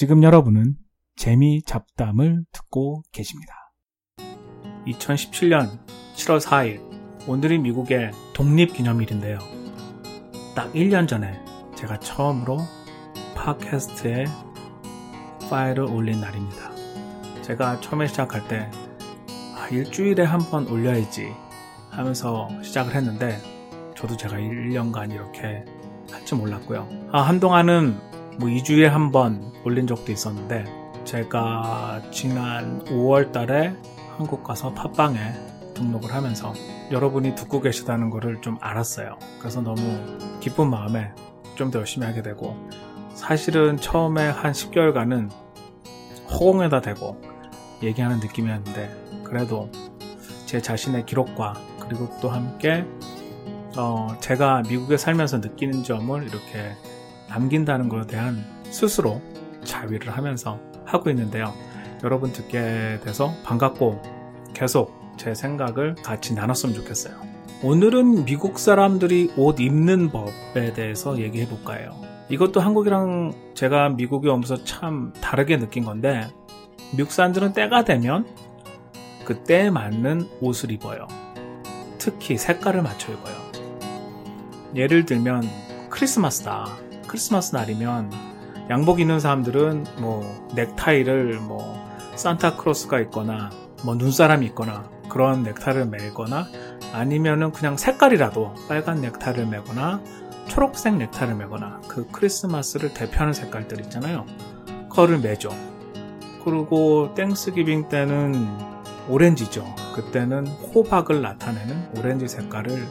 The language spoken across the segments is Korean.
지금 여러분은 재미 잡담을 듣고 계십니다. 2017년 7월 4일, 오늘이 미국의 독립기념일인데요. 딱 1년 전에 제가 처음으로 팟캐스트에 파일을 올린 날입니다. 제가 처음에 시작할 때 아, 일주일에 한 번 올려야지 하면서 시작을 했는데 저도 제가 1년간 이렇게 할 줄 몰랐고요. 아, 한동안은 뭐 2주에 한 번 올린 적도 있었는데 제가 지난 5월 달에 한국 가서 팟빵에 등록을 하면서 여러분이 듣고 계시다는 것을 좀 알았어요. 그래서 너무 기쁜 마음에 좀 더 열심히 하게 되고 사실은 처음에 한 10개월간은 허공에다 대고 얘기하는 느낌이었는데 그래도 제 자신의 기록과 그리고 또 함께 어 제가 미국에 살면서 느끼는 점을 이렇게 남긴다는 것에 대한 스스로 자위를 하면서 하고 있는데요. 여러분 듣게 돼서 반갑고 계속 제 생각을 같이 나눴으면 좋겠어요. 오늘은 미국 사람들이 옷 입는 법에 대해서 얘기해 볼까 해요. 이것도 한국이랑 제가 미국에 오면서 참 다르게 느낀 건데 미국 사람들은 때가 되면 그 때에 맞는 옷을 입어요. 특히 색깔을 맞춰 입어요. 예를 들면 크리스마스다. 크리스마스 날이면 양복 입는 사람들은 뭐 넥타이를 뭐 산타크로스가 있거나 뭐 눈사람이 있거나 그런 넥타이를 매거나 아니면은 그냥 색깔이라도 빨간 넥타이를 매거나 초록색 넥타이를 매거나 그 크리스마스를 대표하는 색깔들 있잖아요. 그거를 매죠. 그리고 Thanksgiving 때는 오렌지죠. 그때는 호박을 나타내는 오렌지 색깔을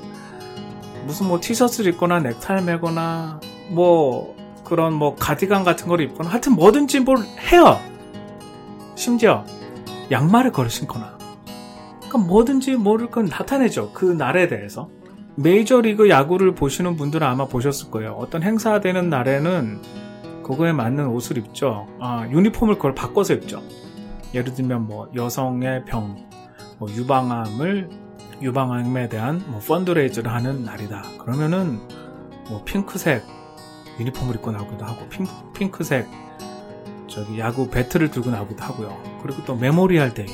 무슨 뭐 티셔츠를 입거나 넥타이를 매거나 뭐 그런 뭐 가디건 같은 걸 입거나 하여튼 뭐든지 뭘 해요. 심지어 양말을 골라 신거나 그러니까 뭐든지 뭐를 그 나타내죠. 그 날에 대해서. 메이저리그 야구를 보시는 분들은 아마 보셨을 거예요. 어떤 행사되는 날에는 그거에 맞는 옷을 입죠. 아, 유니폼을 그걸 바꿔서 입죠. 예를 들면 뭐 여성의 병, 뭐 유방암을 유방암에 대한 뭐 fundraise를 하는 날이다. 그러면은 뭐 핑크색 유니폼을 입고 나오기도 하고 핑크, 핑크색 저기 야구 배트를 들고 나오기도 하고요. 그리고 또 Memorial Day.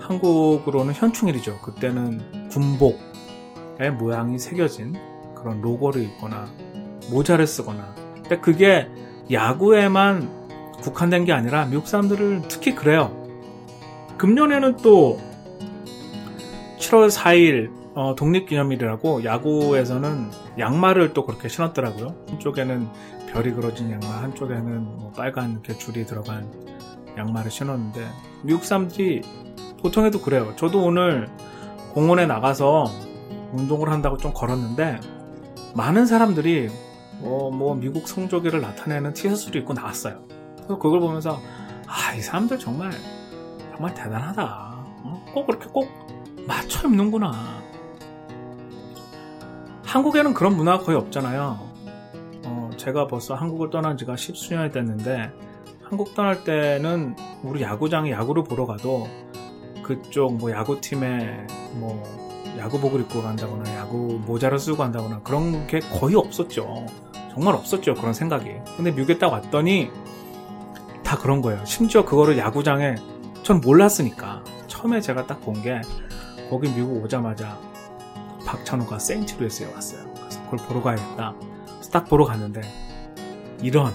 한국으로는 현충일이죠. 그때는 군복의 모양이 새겨진 그런 로고를 입거나 모자를 쓰거나. 근데 그게 야구에만 국한된 게 아니라 미국 사람들을 특히 그래요. 금년에는 또 7월 4일 어, 독립기념일이라고 야구에서는 양말을 또 그렇게 신었더라고요. 한쪽에는 별이 그려진 양말, 한쪽에는 뭐 빨간 이렇게 줄이 들어간 양말을 신었는데 미국 사람들이 보통에도 그래요. 저도 오늘 공원에 나가서 운동을 한다고 좀 걸었는데 많은 사람들이 뭐, 뭐 미국 성조기를 나타내는 티셔츠를 입고 나왔어요. 그래서 그걸 보면서 아 이 사람들 정말 정말 대단하다. 어? 꼭 그렇게 꼭 맞춰 입는구나. 한국에는 그런 문화가 거의 없잖아요. 어, 제가 벌써 한국을 떠난 지가 십수년이 됐는데 한국 떠날 때는 우리 야구장에 야구를 보러 가도 그쪽 뭐 야구팀에 뭐 야구복을 입고 간다거나 야구 모자를 쓰고 간다거나 그런 게 거의 없었죠. 정말 없었죠. 그런 생각이. 근데 미국에 딱 왔더니 다 그런 거예요. 심지어 그거를 야구장에 전 몰랐으니까 처음에 제가 딱 본 게 거기 미국 오자마자 박찬호가 세인트 루이스에 왔어요. 그래서 그걸 보러 가야겠다. 딱 보러 갔는데 이런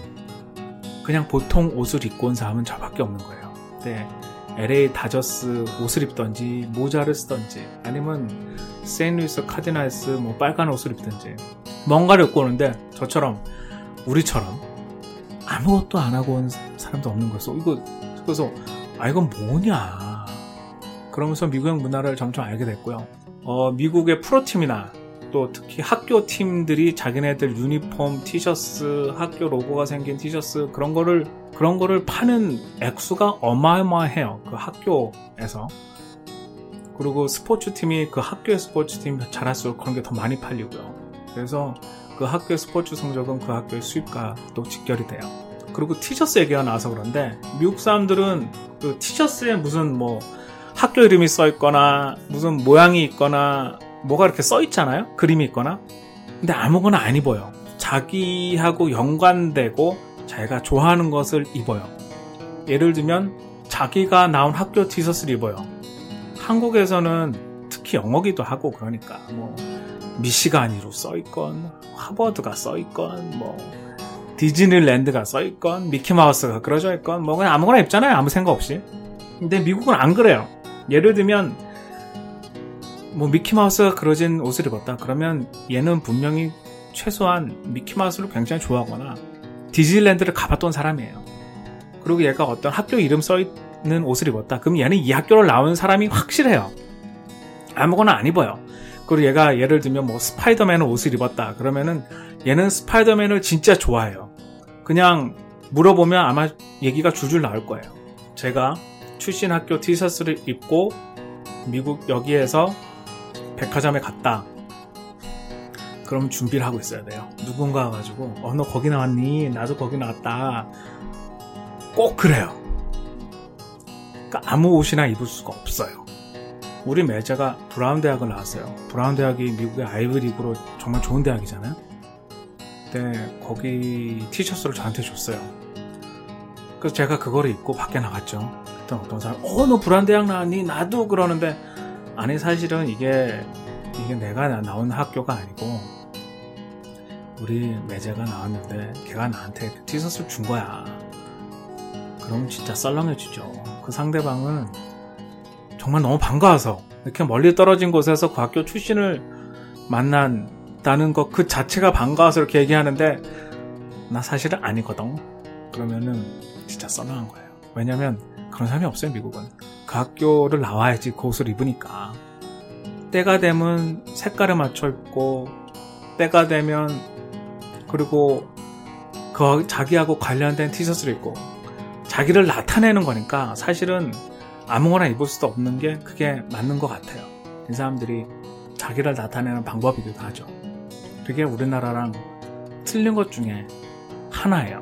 그냥 보통 옷을 입고 온 사람은 저밖에 없는 거예요. 근데 LA 다저스 옷을 입던지 모자를 쓰던지 아니면 세인트루이스 카디널스 뭐 빨간 옷을 입든지 뭔가를 입고 오는데 저처럼 우리처럼 아무것도 안 하고 온 사람도 없는 거였어. 이거 그래서 아 이건 뭐냐 그러면서 미국의 문화를 점점 알게 됐고요. 어, 미국의 프로팀이나 또 특히 학교 팀들이 자기네들 유니폼, 티셔츠, 학교 로고가 생긴 티셔츠 그런 거를 그런 거를 파는 액수가 어마어마해요. 그 학교에서. 그리고 스포츠 팀이 그 학교의 스포츠 팀 잘할수록 그런 게 더 많이 팔리고요. 그래서 그 학교의 스포츠 성적은 그 학교의 수입과도 직결이 돼요. 그리고 티셔츠 얘기가 나와서 그런데 미국 사람들은 그 티셔츠에 무슨 뭐 학교 이름이 써 있거나 무슨 모양이 있거나 뭐가 이렇게 써 있잖아요. 그림이 있거나. 근데 아무거나 안 입어요. 자기하고 연관되고 자기가 좋아하는 것을 입어요. 예를 들면 자기가 나온 학교 티셔츠를 입어요. 한국에서는 특히 영어기도 하고 그러니까 뭐 미시가니로 써 있건 하버드가 써 있건 뭐 디즈니랜드가 써 있건 미키마우스가 그려져 있건 뭐 그냥 아무거나 입잖아요 아무 생각 없이 근데 미국은 안 그래요 예를 들면 뭐 미키마우스가 그려진 옷을 입었다. 그러면 얘는 분명히 최소한 미키마우스를 굉장히 좋아하거나 디즈니랜드를 가봤던 사람이에요. 그리고 얘가 어떤 학교 이름 써있는 옷을 입었다. 그럼 얘는 이 학교를 나온 사람이 확실해요. 아무거나 안 입어요. 그리고 얘가 예를 들면 뭐 스파이더맨 옷을 입었다. 그러면은 얘는 스파이더맨을 진짜 좋아해요. 그냥 물어보면 아마 얘기가 줄줄 나올 거예요. 제가 출신 학교 티셔츠를 입고 미국 여기에서 백화점에 갔다 그럼 준비를 하고 있어야 돼요 누군가 가지고 어 너 거기 나왔니 나도 거기 나왔다 꼭 그래요 그러니까 아무 옷이나 입을 수가 없어요 우리 매제가 브라운 대학을 나왔어요. 브라운 대학이 미국의 아이브리그로 정말 좋은 대학이잖아요. 근데 거기 티셔츠를 저한테 줬어요. 그래서 제가 그거를 입고 밖에 나갔죠. 그때 어떤 사람, 어, 너 브라운 대학 나왔니? 나도 그러는데, 아니, 사실은 이게, 이게 내가 나온 학교가 아니고, 우리 매제가 나왔는데, 걔가 나한테 티셔츠를 준 거야. 그럼 진짜 썰렁해지죠. 그 상대방은 정말 너무 반가워서 이렇게 멀리 떨어진 곳에서 그 학교 출신을 만난다는 것 그 자체가 반가워서 이렇게 얘기하는데 나 사실은 아니거든. 그러면은 진짜 썰렁한 거예요. 왜냐면 그런 사람이 없어요 미국은. 그 학교를 나와야지 그 옷을 입으니까. 때가 되면 색깔에 맞춰 입고 때가 되면 그리고 그 자기하고 관련된 티셔츠를 입고 자기를 나타내는 거니까 사실은 아무거나 입을 수도 없는 게 그게 맞는 것 같아요. 이 사람들이 자기를 나타내는 방법이기도 하죠. 그게 우리나라랑 틀린 것 중에 하나예요.